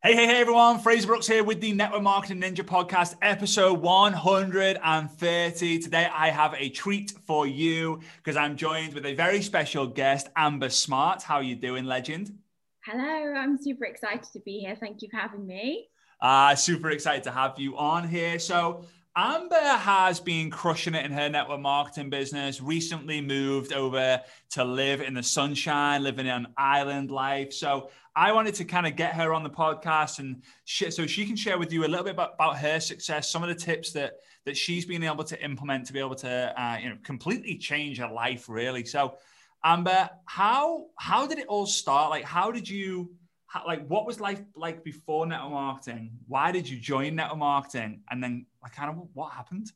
Hey, hey, hey, everyone. Fraser Brooks here with the Network Marketing Ninja Podcast, episode 130. Today, I have a treat for you because I'm joined with a very special guest, Amber Smart. How are you doing, legend? Hello, I'm super excited to be here. Thank you for having me. Uh, super excited to have you on here. So, Amber has been crushing it in her network marketing business, recently moved over to live in the sunshine, living an island life. So I wanted to kind of get her on the podcast and so she can share with you a little bit about, about, her success, some of the tips that that she's been able to implement to be able to uh, you know completely change her life really. So Amber, how how did it all start? Like how did you how, like what was life like before network marketing? Why did you join network marketing? And then like kind of what happened?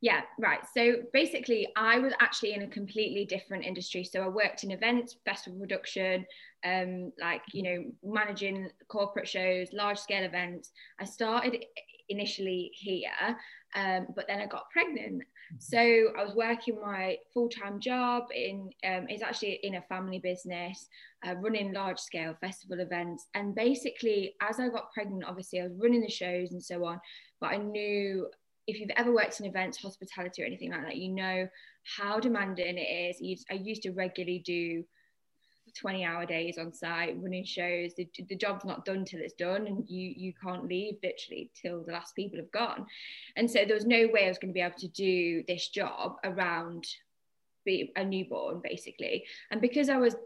Yeah, right. So basically, I was actually in a completely different industry. So I worked in events, festival production, um, like you know, managing corporate shows, large scale events. I started initially here, um, but then I got pregnant. So I was working my full time job in um, it's actually in a family business, uh, running large scale festival events. And basically, as I got pregnant, obviously I was running the shows and so on. But I knew if you've ever worked in events, hospitality, or anything like that, you know how demanding it is. I used to regularly do 20 hour days on site running shows the, the job's not done till it's done and you you can't leave literally till the last people have gone. And so there was no way i was going to be able to do this job around be a newborn basically. And because i was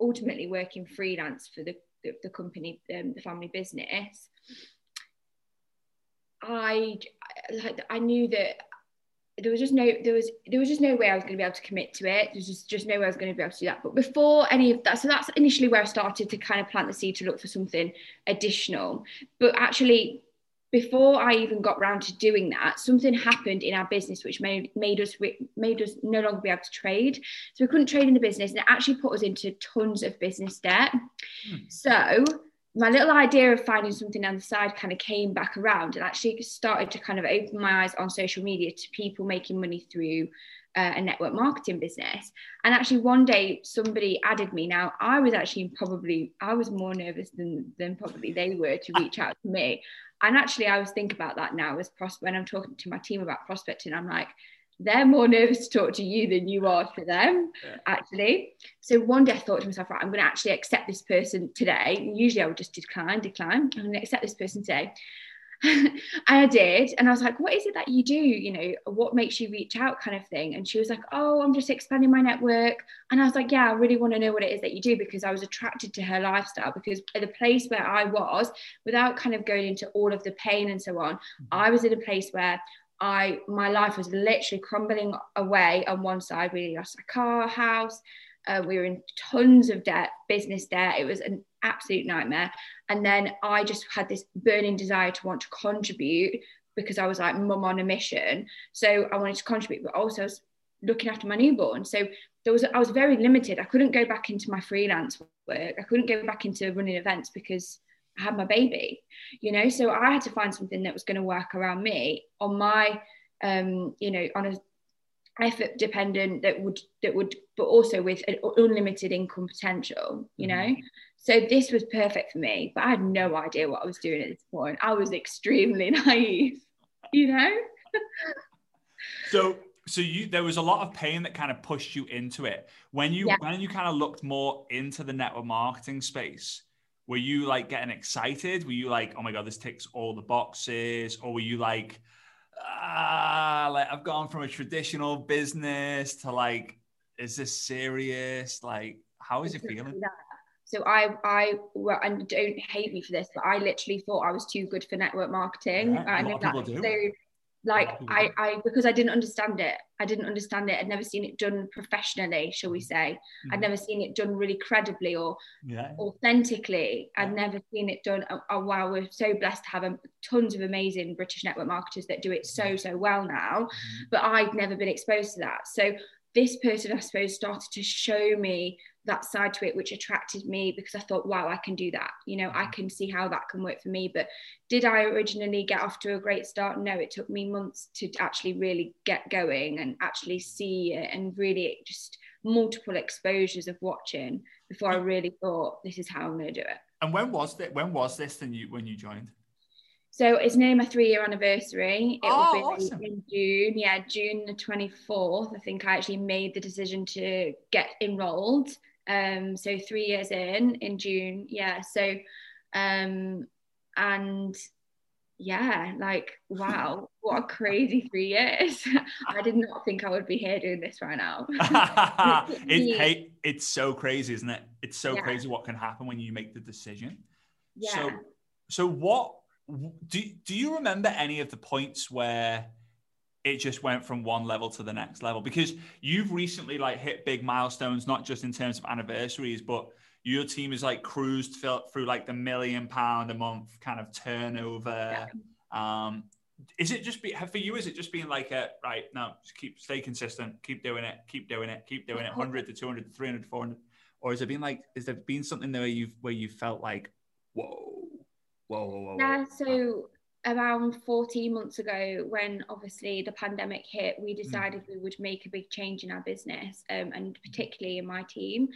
ultimately working freelance for the the, the company um, the family business i like i knew that there was just no there was there was just no way I was going to be able to commit to it. There's just just no way I was going to be able to do that. But before any of that, so that's initially where I started to kind of plant the seed to look for something additional. But actually, before I even got round to doing that, something happened in our business which made made us made us no longer be able to trade. So we couldn't trade in the business, and it actually put us into tons of business debt. Hmm. So my little idea of finding something on the side kind of came back around and actually started to kind of open my eyes on social media to people making money through uh, a network marketing business. And actually, one day somebody added me. Now, I was actually probably I was more nervous than than probably they were to reach out to me. And actually, I was thinking about that now as pros- when I'm talking to my team about prospecting. I'm like, they're more nervous to talk to you than you are to them, yeah. actually. So one day I thought to myself, right, I'm going to actually accept this person today. And usually I would just decline, decline. I'm going to accept this person today. and I did. And I was like, what is it that you do? You know, what makes you reach out kind of thing? And she was like, oh, I'm just expanding my network. And I was like, yeah, I really want to know what it is that you do because I was attracted to her lifestyle because the place where I was, without kind of going into all of the pain and so on, mm-hmm. I was in a place where I my life was literally crumbling away on one side. We lost a car, house. Uh, we were in tons of debt, business debt. It was an absolute nightmare. And then I just had this burning desire to want to contribute because I was like mum on a mission. So I wanted to contribute, but also I was looking after my newborn. So there was I was very limited. I couldn't go back into my freelance work. I couldn't go back into running events because I had my baby, you know. So I had to find something that was going to work around me on my, um, you know, on a effort dependent that would that would, but also with an unlimited income potential, you mm-hmm. know. So this was perfect for me, but I had no idea what I was doing at this point. I was extremely naive, you know. so so you there was a lot of pain that kind of pushed you into it when you yeah. when you kind of looked more into the network marketing space were you like getting excited? Were you like, oh my god, this ticks all the boxes, or were you like, ah, like I've gone from a traditional business to like, is this serious? Like, how is it feeling? So I, I, well, and don't hate me for this, but I literally thought I was too good for network marketing. Yeah, I know that. So like I, I because I didn't understand it. I didn't understand it. I'd never seen it done professionally, shall we say. Mm-hmm. I'd never seen it done really credibly or yeah. authentically. I'd never seen it done. Oh, oh, wow, we're so blessed to have a, tons of amazing British network marketers that do it so mm-hmm. so well now. Mm-hmm. But I'd never been exposed to that. So this person, I suppose, started to show me that side to it, which attracted me because I thought, wow, I can do that. You know, I mm-hmm. can see how that can work for me. But did I originally get off to a great start? No, it took me months to actually really get going and actually see it and really just multiple exposures of watching before I really thought, this is how I'm going to do it. And when was that? When was this? Then you when you joined? So it's nearly my three year anniversary. It Oh, will be awesome. in June. Yeah, June the 24th. I think I actually made the decision to get enrolled. Um, so three years in in June. Yeah. So um and yeah, like wow, what a crazy three years. I did not think I would be here doing this right now. it, hey, it's so crazy, isn't it? It's so Yeah. crazy what can happen when you make the decision. yeah. So, so what do do you remember any of the points where it just went from one level to the next level? Because you've recently like hit big milestones, not just in terms of anniversaries, but your team is like cruised through like the million pound a month kind of turnover. Um, is it just be for you? Is it just being like a right? now just keep stay consistent, keep doing it, keep doing it, keep doing it. Hundred to 200 to 300 to 400, or has it been like? Has there been something there where you've where you felt like, whoa, whoa, whoa, whoa? Yeah, so around 14 months ago, when obviously the pandemic hit, we decided we would make a big change in our business um, and particularly in my team.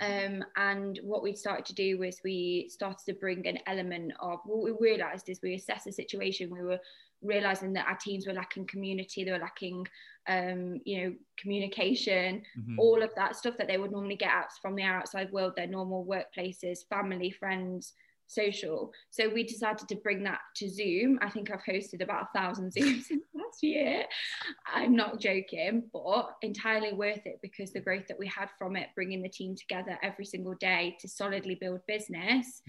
Um, and what we started to do was we started to bring an element of what we realized is we assessed the situation, we were realizing that our teams were lacking community, they were lacking, um, you know, communication, Mhm. all of that stuff that they would normally get out from the outside world, their normal workplaces, family, friends, social. So we decided to bring that to Zoom. I think I've hosted about a thousand Zooms in the last year. I'm not joking, but entirely worth it because the growth that we had from it, bringing the team together every single day to solidly build business,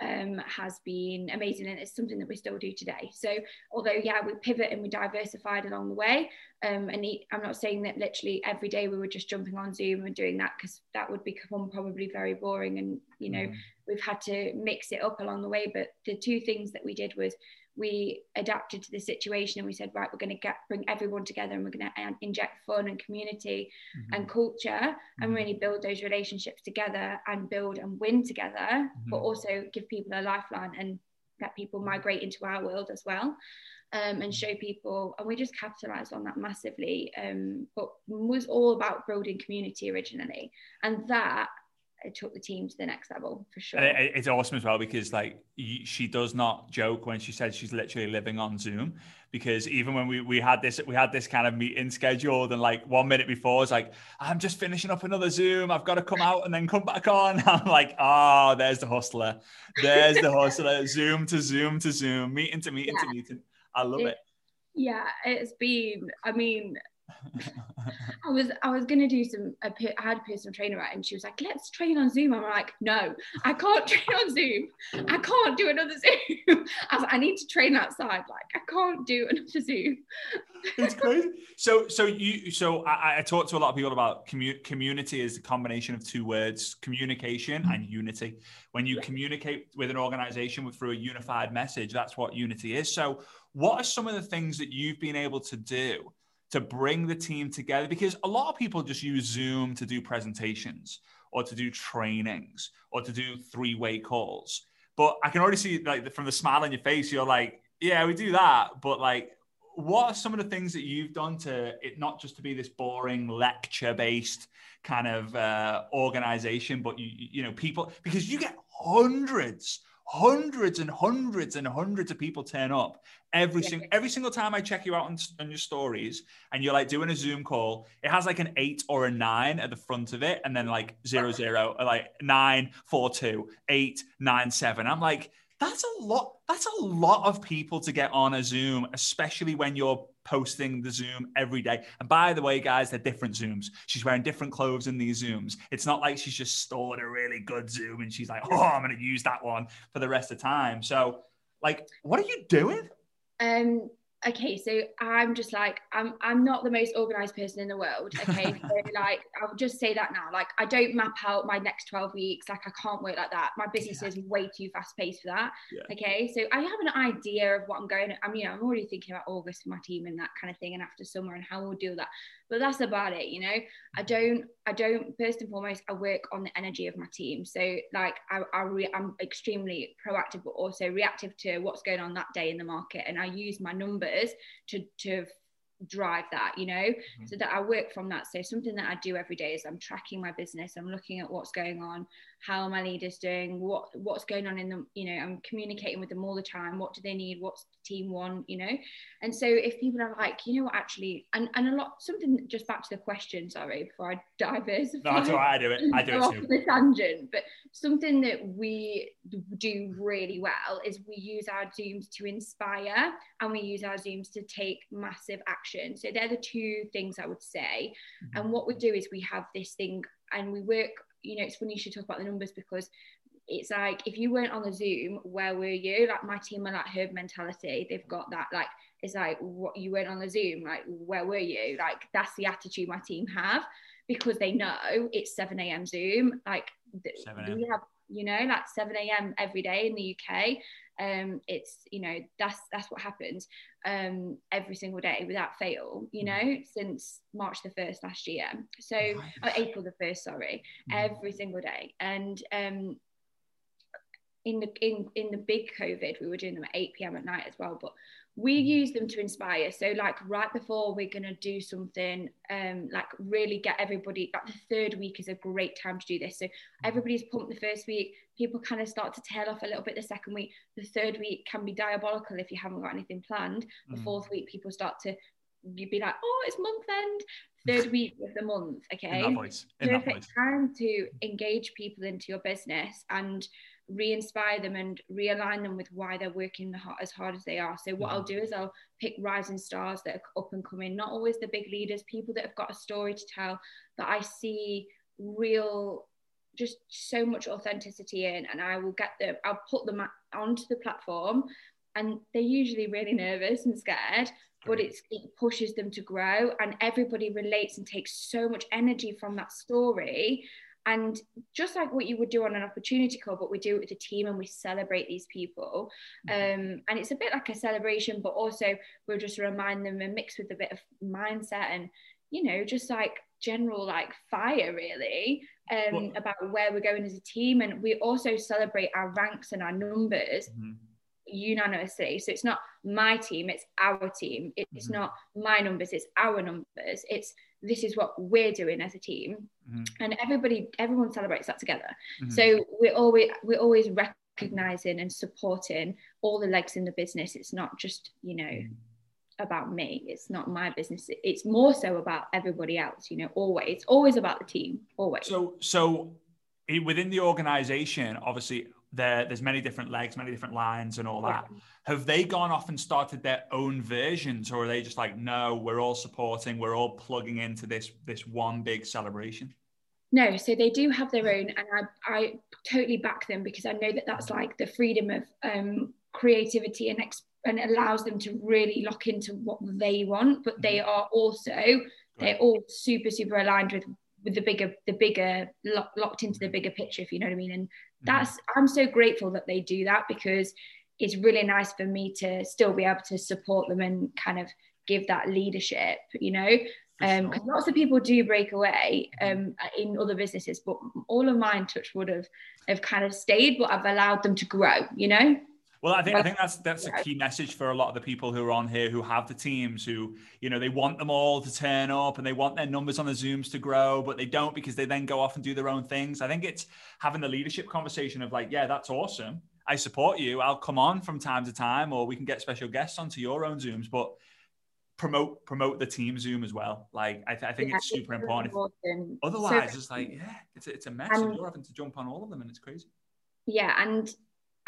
Mhm. um, has been amazing. And it's something that we still do today. So although, yeah, we pivot and we diversified along the way. Um, and I'm not saying that literally every day we were just jumping on Zoom and doing that because that would become probably very boring. And, you know, Mhm. we've had to mix it up along the way. But the two things that we did was we adapted to the situation and we said, right, we're going to get bring everyone together and we're going to inject fun and community Mhm. and culture and Mhm. really build those relationships together and build and win together, but Mhm. also give people a lifeline and let people migrate into our world as well. Um, and show people, and we just capitalized on that massively. Um, but was all about building community originally, and that it took the team to the next level for sure. And it's awesome as well because like she does not joke when she says she's literally living on Zoom. Because even when we, we had this we had this kind of meeting scheduled and like one minute before it's like I'm just finishing up another Zoom. I've got to come out and then come back on. I'm like, oh, there's the hustler. There's the hustler. Zoom to Zoom to Zoom, meeting to meeting to meeting. I love it. yeah, it's been. I mean, I was I was gonna do some. a I had a personal trainer right, and she was like, "Let's train on Zoom." I'm like, "No, I can't train on Zoom. I can't do another Zoom. I, like, I need to train outside. Like, I can't do another Zoom." it's crazy. So, so you, so I, I talk to a lot of people about commu- community is a combination of two words: communication mm-hmm. and unity. When you communicate with an organization with, through a unified message, that's what unity is. So, what are some of the things that you've been able to do to bring the team together? Because a lot of people just use Zoom to do presentations or to do trainings or to do three-way calls. But I can already see, like, from the smile on your face, you're like, "Yeah, we do that," but like what are some of the things that you've done to it not just to be this boring lecture based kind of uh, organization but you you know people because you get hundreds hundreds and hundreds and hundreds of people turn up every Yeah. single every single time I check you out on, on your stories and you're like doing a Zoom call, it has like an eight or a nine at the front of it, and then like zero zero, or like nine four two eight nine seven. I'm like, that's a lot. That's a lot of people to get on a Zoom, especially when you're posting the Zoom every day. And by the way, guys, they're different Zooms. She's wearing different clothes in these Zooms. It's not like she's just stored a really good Zoom and she's like, oh, I'm going to use that one for the rest of time. So, like, what are you doing? Um. Okay, so I'm just like I'm. I'm not the most organized person in the world. Okay, so like I'll just say that now. Like I don't map out my next 12 weeks. Like I can't work like that. My business is way too fast paced for that. Yeah. Okay, so I have an idea of what I'm going. I mean, I'm already thinking about August for my team and that kind of thing, and after summer and how we'll do that. But that's about it. You know, I mm-hmm. don't. I don't. First and foremost, I work on the energy of my team. So like I, I re, I'm extremely proactive, but also reactive to what's going on that day in the market, and I use my numbers to to drive that you know mm-hmm. so that i work from that. So something that i do every day is i'm tracking my business i'm looking at what's going on how are my leaders doing what what's going on in them you know i'm communicating with them all the time what do they need what's the team want you know? And so if people are like you know what actually and, and a lot something just back to the question sorry before i diversify no that's all right i do it i do it too. the tangent but something that we do really well is we use our zooms to inspire and we use our zooms to take massive action so they're the two things i would say mm-hmm. and what we do is we have this thing and we work you know, it's funny you should talk about the numbers because it's like if you weren't on the Zoom, where were you? Like my team are like herd mentality. They've got that like it's like what you weren't on the Zoom, like where were you? Like that's the attitude my team have because they know it's 7 a.m. Zoom. Like we have, you know, like 7 a.m. every day in the UK. Um, it's you know that's that's what happens um, every single day without fail. You know, mm. since March the first last year. So uh, April the first, sorry, mm. every single day. And um, in the in in the big COVID, we were doing them at 8 p.m. at night as well. But we use them to inspire. So like right before we're going to do something um like really get everybody like the third week is a great time to do this. So mm-hmm. everybody's pumped the first week. People kind of start to tail off a little bit the second week. The third week can be diabolical if you haven't got anything planned. The mm. fourth week people start to you'd be like oh it's month end. Third week of the month okay? perfect time to engage people into your business and re-inspire them and realign them with why they're working as hard as they are. So what I'll mm-hmm. do is I'll pick rising stars that are up and coming, not always the big leaders, people that have got a story to tell that I see real just so much authenticity in and I will get them I'll put them onto the platform and they're usually really nervous and scared but it's it pushes them to grow and everybody relates and takes so much energy from that story and just like what you would do on an opportunity call, but we do it with a team and we celebrate these people. Mm-hmm. Um, and it's a bit like a celebration, but also we'll just remind them and mix with a bit of mindset and, you know, just like general like fire really um, well, about where we're going as a team. And we also celebrate our ranks and our numbers. Mm-hmm unanimously. So it's not my team, it's our team. It's mm-hmm. not my numbers, it's our numbers. It's this is what we're doing as a team. Mm-hmm. and everybody everyone celebrates that together. Mm-hmm. so we're always we're always recognizing and supporting all the legs in the business. It's not just you know mm-hmm. about me. It's not my business. It's more so about everybody else you know always. Always about the team always. So so within the organization obviously there there's many different legs many different lines and all that yeah. have they gone off and started their own versions or are they just like no we're all supporting we're all plugging into this this one big celebration no so they do have their own and i i totally back them because i know that that's like the freedom of um, creativity and ex- and allows them to really lock into what they want but they mm-hmm. are also they're all super super aligned with with the bigger the bigger locked into the bigger picture if you know what i mean and that's i'm so grateful that they do that because it's really nice for me to still be able to support them and kind of give that leadership you know um, sure. lots of people do break away mm-hmm. um, in other businesses, but all of mine, touch would have have kind of stayed, but I've allowed them to grow. You know. Well, I think I think that's that's a key message for a lot of the people who are on here who have the teams who you know they want them all to turn up and they want their numbers on the zooms to grow, but they don't because they then go off and do their own things. I think it's having the leadership conversation of like, yeah, that's awesome. I support you. I'll come on from time to time, or we can get special guests onto your own zooms, but promote promote the team zoom as well like i, th- I think yeah, it's super it's important. important. otherwise so, it's like yeah it's, it's a mess and, you're having to jump on all of them and it's crazy yeah and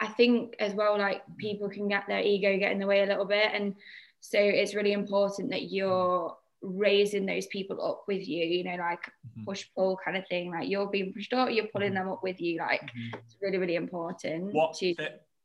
I think as well, like people can get their ego get in the way a little bit. And so it's really important that you're raising those people up with you, you know, like mm-hmm. push pull kind of thing. Like you're being pushed up, you're pulling mm-hmm. them up with you. Like mm-hmm. it's really, really important. What to-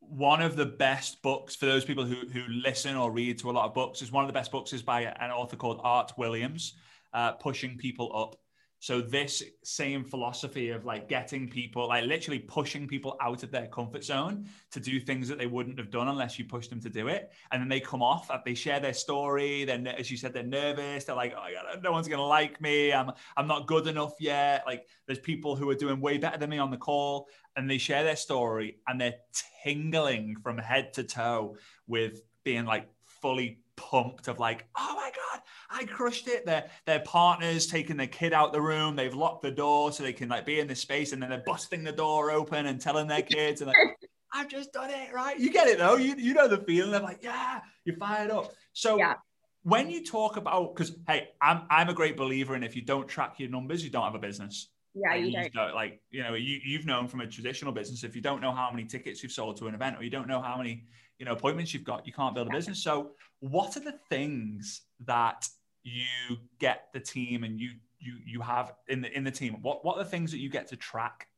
one of the best books for those people who who listen or read to a lot of books is one of the best books is by an author called Art Williams, uh, Pushing People Up. So this same philosophy of like getting people, like literally pushing people out of their comfort zone to do things that they wouldn't have done unless you pushed them to do it, and then they come off, they share their story. Then, as you said, they're nervous. They're like, "Oh my god, no one's gonna like me. I'm I'm not good enough yet." Like there's people who are doing way better than me on the call, and they share their story, and they're tingling from head to toe with being like fully pumped of like, "Oh my god, I crushed it. Their their partners taking their kid out the room. They've locked the door so they can like be in this space, and then they're busting the door open and telling their kids and like, I've just done it, right? You get it though. You you know the feeling. They're like, yeah, you're fired up. So yeah. when you talk about, because hey, I'm I'm a great believer in if you don't track your numbers, you don't have a business. Yeah, like, you, don't. don't. Like you know, you you've known from a traditional business if you don't know how many tickets you've sold to an event or you don't know how many you know appointments you've got, you can't build a business. So what are the things that you get the team and you you you have in the in the team? What what are the things that you get to track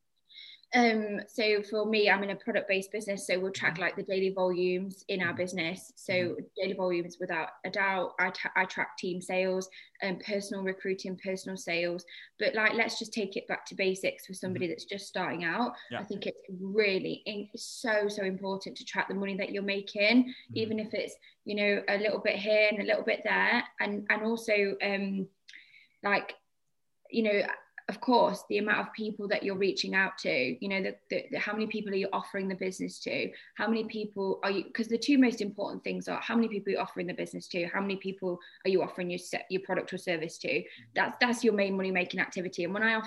um, so for me, I'm in a product-based business, so we'll track mm-hmm. like the daily volumes in our mm-hmm. business. So mm-hmm. daily volumes, without a doubt, I, t- I track team sales and um, personal recruiting, personal sales. But like, let's just take it back to basics for somebody that's just starting out. Yeah. I think it's really in, so so important to track the money that you're making, mm-hmm. even if it's you know a little bit here and a little bit there, and and also um like you know of course the amount of people that you're reaching out to you know the, the, the, how many people are you offering the business to? How many people are you because the two most important things are how many people are you offering the business to? How many people are you offering your your product or service to? Mm-hmm. That's that's your main money making activity. And when i, I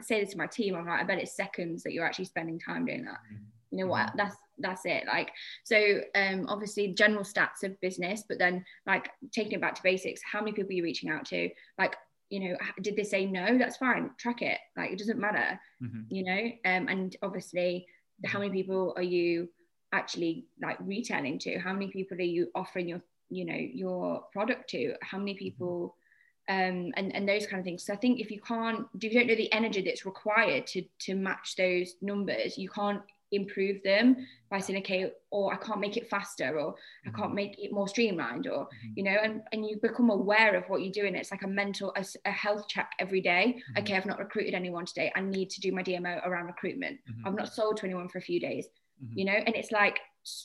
say this to my team i'm like i bet it's seconds that you're actually spending time doing that. Mm-hmm. You know what? Mm-hmm. That's that's it. Like so um obviously general stats of business but then like taking it back to basics how many people are you reaching out to? Like you know did they say no? That's fine track it like it doesn't matter mm-hmm. you know? Um, and obviously how many people are you actually like retailing to? How many people are you offering your you know your product to? How many mm-hmm. people um, and and those kind of things. So i think if you can't if you don't know the energy that's required to to match those numbers you can't improve them by saying okay or i can't make it faster or i can't mm-hmm. make it more streamlined or mm-hmm. you know and, and you become aware of what you're doing it's like a mental a, a health check every day. Mm-hmm. okay i've not recruited anyone today i need to do my dmo around recruitment mm-hmm. i've not sold to anyone for a few days mm-hmm. you know and it's like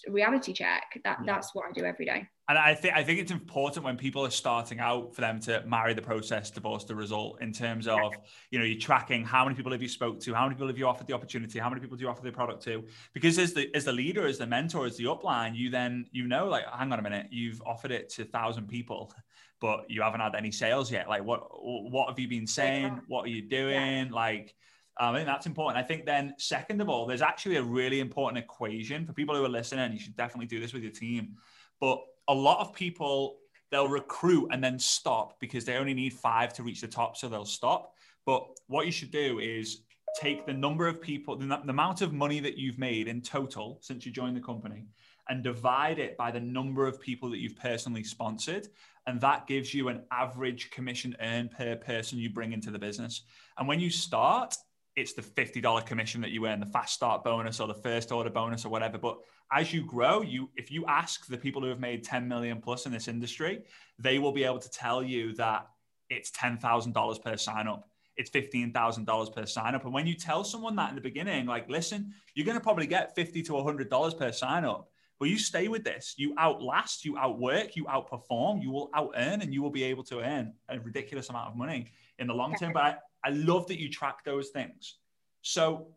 reality check that yeah. that's what i do every day and I think I think it's important when people are starting out for them to marry the process, divorce the result in terms of, you know, you're tracking how many people have you spoke to, how many people have you offered the opportunity, how many people do you offer the product to? Because as the as the leader, as the mentor, as the upline, you then you know, like, hang on a minute, you've offered it to thousand people, but you haven't had any sales yet. Like what what have you been saying? What are you doing? Yeah. Like um, I think that's important. I think then, second of all, there's actually a really important equation for people who are listening. You should definitely do this with your team. But a lot of people they'll recruit and then stop because they only need five to reach the top, so they'll stop. But what you should do is take the number of people, the, the amount of money that you've made in total since you joined the company, and divide it by the number of people that you've personally sponsored. And that gives you an average commission earned per person you bring into the business. And when you start, it's the $50 commission that you earn, the fast start bonus or the first order bonus or whatever. But as you grow, you if you ask the people who have made 10 million plus in this industry, they will be able to tell you that it's $10,000 per sign up. It's $15,000 per sign up. And when you tell someone that in the beginning, like, listen, you're going to probably get 50 to $100 per sign up. But you stay with this, you outlast, you outwork, you outperform, you will out earn, and you will be able to earn a ridiculous amount of money in the long term. But I, I love that you track those things. So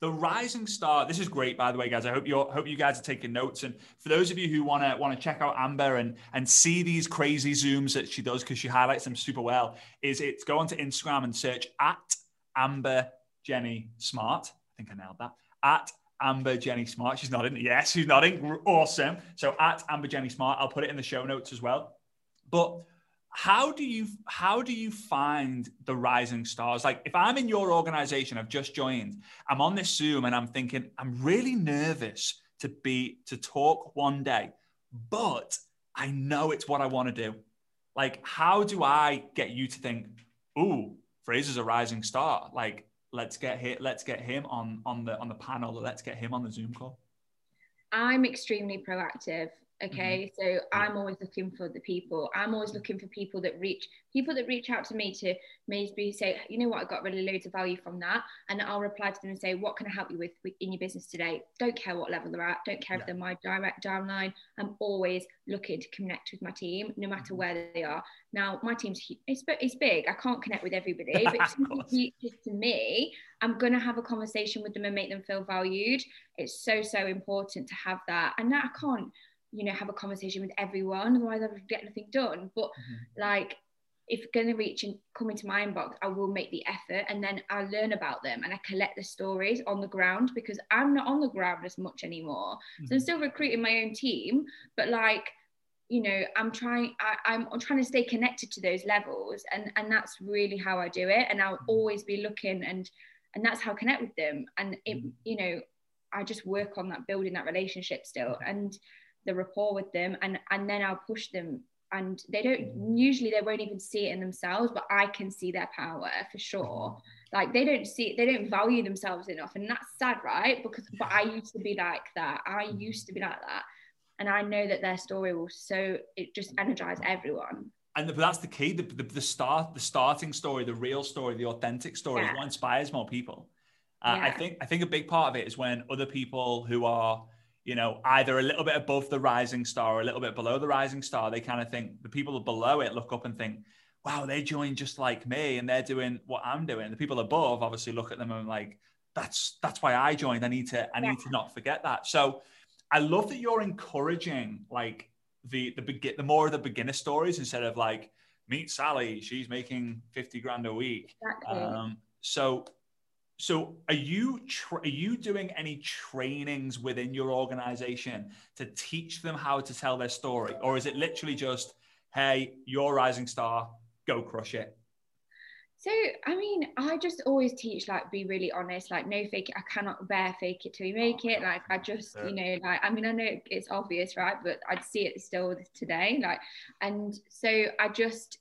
the rising star this is great by the way guys. I hope you hope you guys are taking notes. And for those of you who want to want to check out amber and and see these crazy zooms that she does because she highlights them super well is it's go onto instagram and search at amber jenny smart. I think i nailed that. At amber jenny smart. She's nodding. Yes she's nodding. Awesome. So at amber jenny smart i'll put it in the show notes as well. But how do you how do you find the rising stars? Like if i'm in your organization i've just joined i'm on this zoom and i'm thinking i'm really nervous to be to talk one day but i know it's what i want to do. Like how do i get you to think ooh fraser's a rising star. Like let's get hit let's get him on on the on the panel let's get him on the zoom call i'm extremely proactive okay? Mm-hmm. so i'm always looking for the people. I'm always looking for people that reach people that reach out to me to maybe say you know what? I got really loads of value from that. And i'll reply to them and say what can i help you with in your business today? Don't care what level they're at. Don't care yeah. if they're my direct downline. I'm always looking to connect with my team no matter mm-hmm. where they are. Now my team's it's, it's big. I can't connect with everybody. But if to me i'm going to have a conversation with them and make them feel valued. It's so so important to have that. And that i can't you know have a conversation with everyone otherwise i would get nothing done but mm-hmm. like if going to reach and come into my inbox, I will make the effort and then I learn about them and I collect the stories on the ground because I'm not on the ground as much anymore. Mm-hmm. So I'm mm-hmm. still recruiting my own team, but like, you know, I'm trying, I, I'm, I'm trying to stay connected to those levels and, and that's really how I do it. And I'll mm-hmm. always be looking and, and that's how I connect with them. And it, mm-hmm. you know, I just work on that, building that relationship still and the rapport with them. And, and then I'll push them and they don't mm. usually they won't even see it in themselves but i can see their power for sure mm-hmm. like they don't see they don't value themselves enough and that's sad right because but i used to be like that i mm-hmm. used to be like that and i know that their story will so it just energize everyone and that's the key the, the, the start the starting story the real story the authentic story yeah. is what inspires more people uh, yeah. i think i think a big part of it is when other people who are you know, either a little bit above the rising star or a little bit below the rising star, they kind of think the people below it look up and think, wow, they joined just like me and they're doing what I'm doing. The people above obviously look at them and like, that's that's why I joined. I need to I need to not forget that. So I love that you're encouraging like the the begin the more of the beginner stories instead of like meet Sally, she's making 50 grand a week. Exactly. Um, so so are you tra- are you doing any trainings within your organization to teach them how to tell their story? Or is it literally just hey you're rising star go crush it so i mean i just always teach like be really honest like no fake it i cannot bear fake it till you make it. Like i just you know like i mean i know it's obvious right but i'd see it still today like and so i just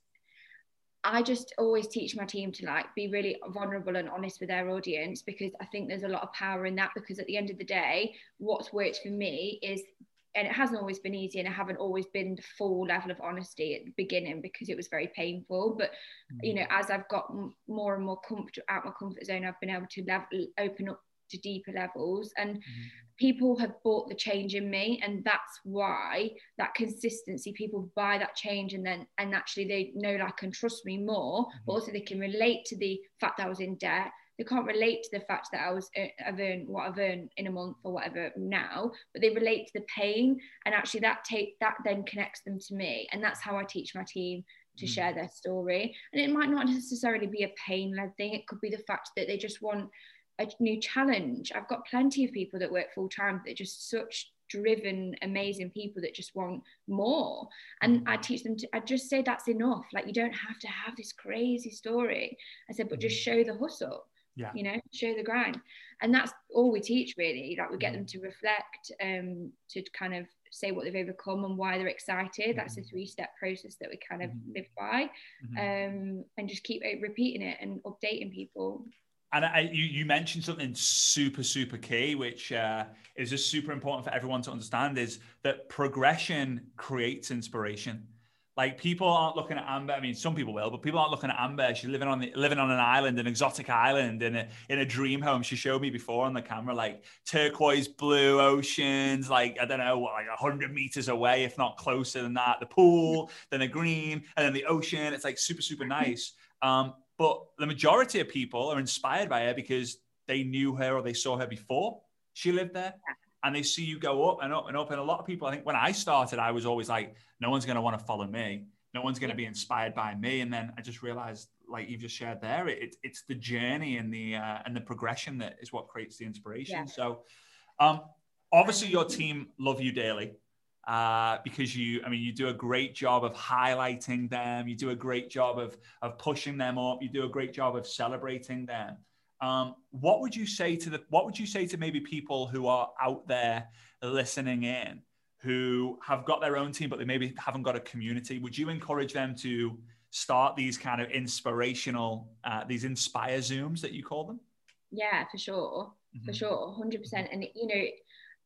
I just always teach my team to like be really vulnerable and honest with their audience because I think there's a lot of power in that because at the end of the day, what's worked for me is and it hasn't always been easy and I haven't always been the full level of honesty at the beginning because it was very painful but you mm. know as I've got more and more comfortable out my comfort zone I've been able to level open up to deeper levels and mm-hmm people have bought the change in me and that's why that consistency people buy that change and then and actually they know I can trust me more mm-hmm. but also they can relate to the fact that I was in debt they can't relate to the fact that I was uh, I've earned what I've earned in a month or whatever now but they relate to the pain and actually that take that then connects them to me and that's how I teach my team to mm-hmm. share their story and it might not necessarily be a pain led thing it could be the fact that they just want a new challenge. I've got plenty of people that work full time that are just such driven, amazing people that just want more. And I teach them to, I just say that's enough. Like, you don't have to have this crazy story. I said, but just mm-hmm. show the hustle. Yeah. You know, show the grind. And that's all we teach really. Like we get them mm-hmm. to reflect, um, to kind of say what they've overcome and why they're excited. That's a mm-hmm. three-step process that we kind of live by. Um, and just keep repeating it and updating people and I, you, you mentioned something super, super key, which uh, is just super important for everyone to understand is that progression creates inspiration. Like people aren't looking at Amber. I mean, some people will, but people aren't looking at Amber. She's living on the, living on an island, an exotic island, in a in a dream home. She showed me before on the camera, like turquoise blue oceans, like I don't know, like hundred meters away, if not closer than that. The pool, then the green, and then the ocean. It's like super, super nice. Um, but the majority of people are inspired by her because they knew her or they saw her before she lived there. And they see you go up and up and up. And a lot of people, I think when I started, I was always like, no one's going to want to follow me. No one's going to be inspired by me. And then I just realized, like you've just shared there, it, it's the journey and the uh, and the progression that is what creates the inspiration. Yeah. So, um, obviously, your team love you daily uh, because you, I mean, you do a great job of highlighting them. You do a great job of of pushing them up. You do a great job of celebrating them. Um, what would you say to the? What would you say to maybe people who are out there listening in, who have got their own team, but they maybe haven't got a community? Would you encourage them to start these kind of inspirational, uh, these inspire zooms that you call them? Yeah, for sure, mm-hmm. for sure, hundred percent. And you know,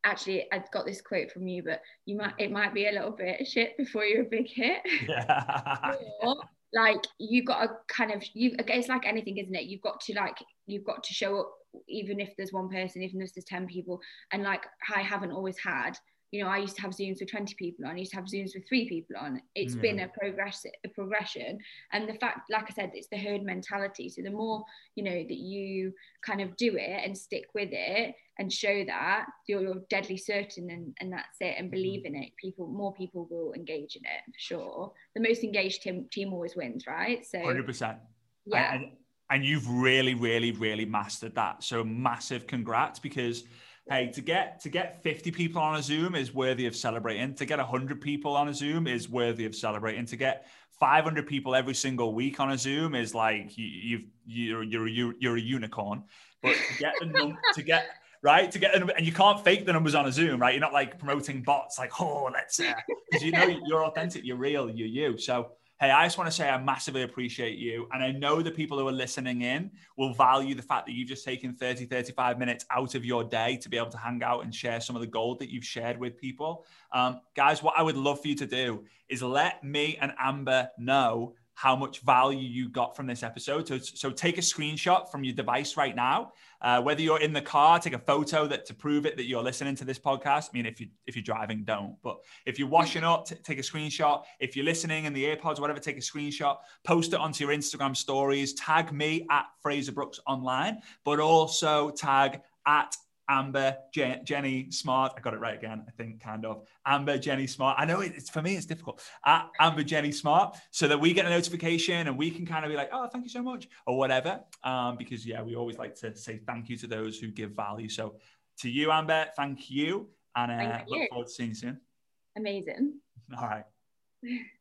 actually I've got this quote from you, but you might mm. it might be a little bit shit before you're a big hit. Yeah. or, like you've got to kind of you it's like anything, isn't it? You've got to like you've got to show up even if there's one person, even if there's 10 people. And like I haven't always had you know, I used to have Zooms with 20 people on, I used to have Zooms with three people on. It's yeah. been a progress a progression. And the fact, like I said, it's the herd mentality. So the more, you know, that you kind of do it and stick with it and show that you're, you're deadly certain and, and that's it and mm-hmm. believe in it, people more people will engage in it for sure. The most engaged team team always wins, right? So 100%. Yeah. And, and you've really, really, really mastered that. So massive congrats because hey, to get to get 50 people on a Zoom is worthy of celebrating. To get 100 people on a Zoom is worthy of celebrating. To get 500 people every single week on a Zoom is like you, you've you're you're you're a unicorn. But to get the num- to get right to get and you can't fake the numbers on a Zoom, right? You're not like promoting bots, like oh let's uh, you know you're authentic, you're real, you're you. So hey, I just want to say I massively appreciate you. And I know the people who are listening in will value the fact that you've just taken 30, 35 minutes out of your day to be able to hang out and share some of the gold that you've shared with people. Um, guys, what I would love for you to do is let me and Amber know how much value you got from this episode. So, so take a screenshot from your device right now. Uh, whether you're in the car, take a photo that to prove it that you're listening to this podcast. I mean, if you if you're driving, don't. But if you're washing up, t- take a screenshot. If you're listening in the AirPods, whatever, take a screenshot. Post it onto your Instagram stories. Tag me at Fraser Brooks Online, but also tag at Amber, Je- Jenny Smart. I got it right again, I think, kind of. Amber, Jenny Smart. I know it's for me, it's difficult. At Amber, Jenny Smart, so that we get a notification and we can kind of be like, oh, thank you so much, or whatever. Um, because, yeah, we always like to say thank you to those who give value. So to you, Amber, thank you. And uh, thank look forward to seeing you soon. Amazing. All right.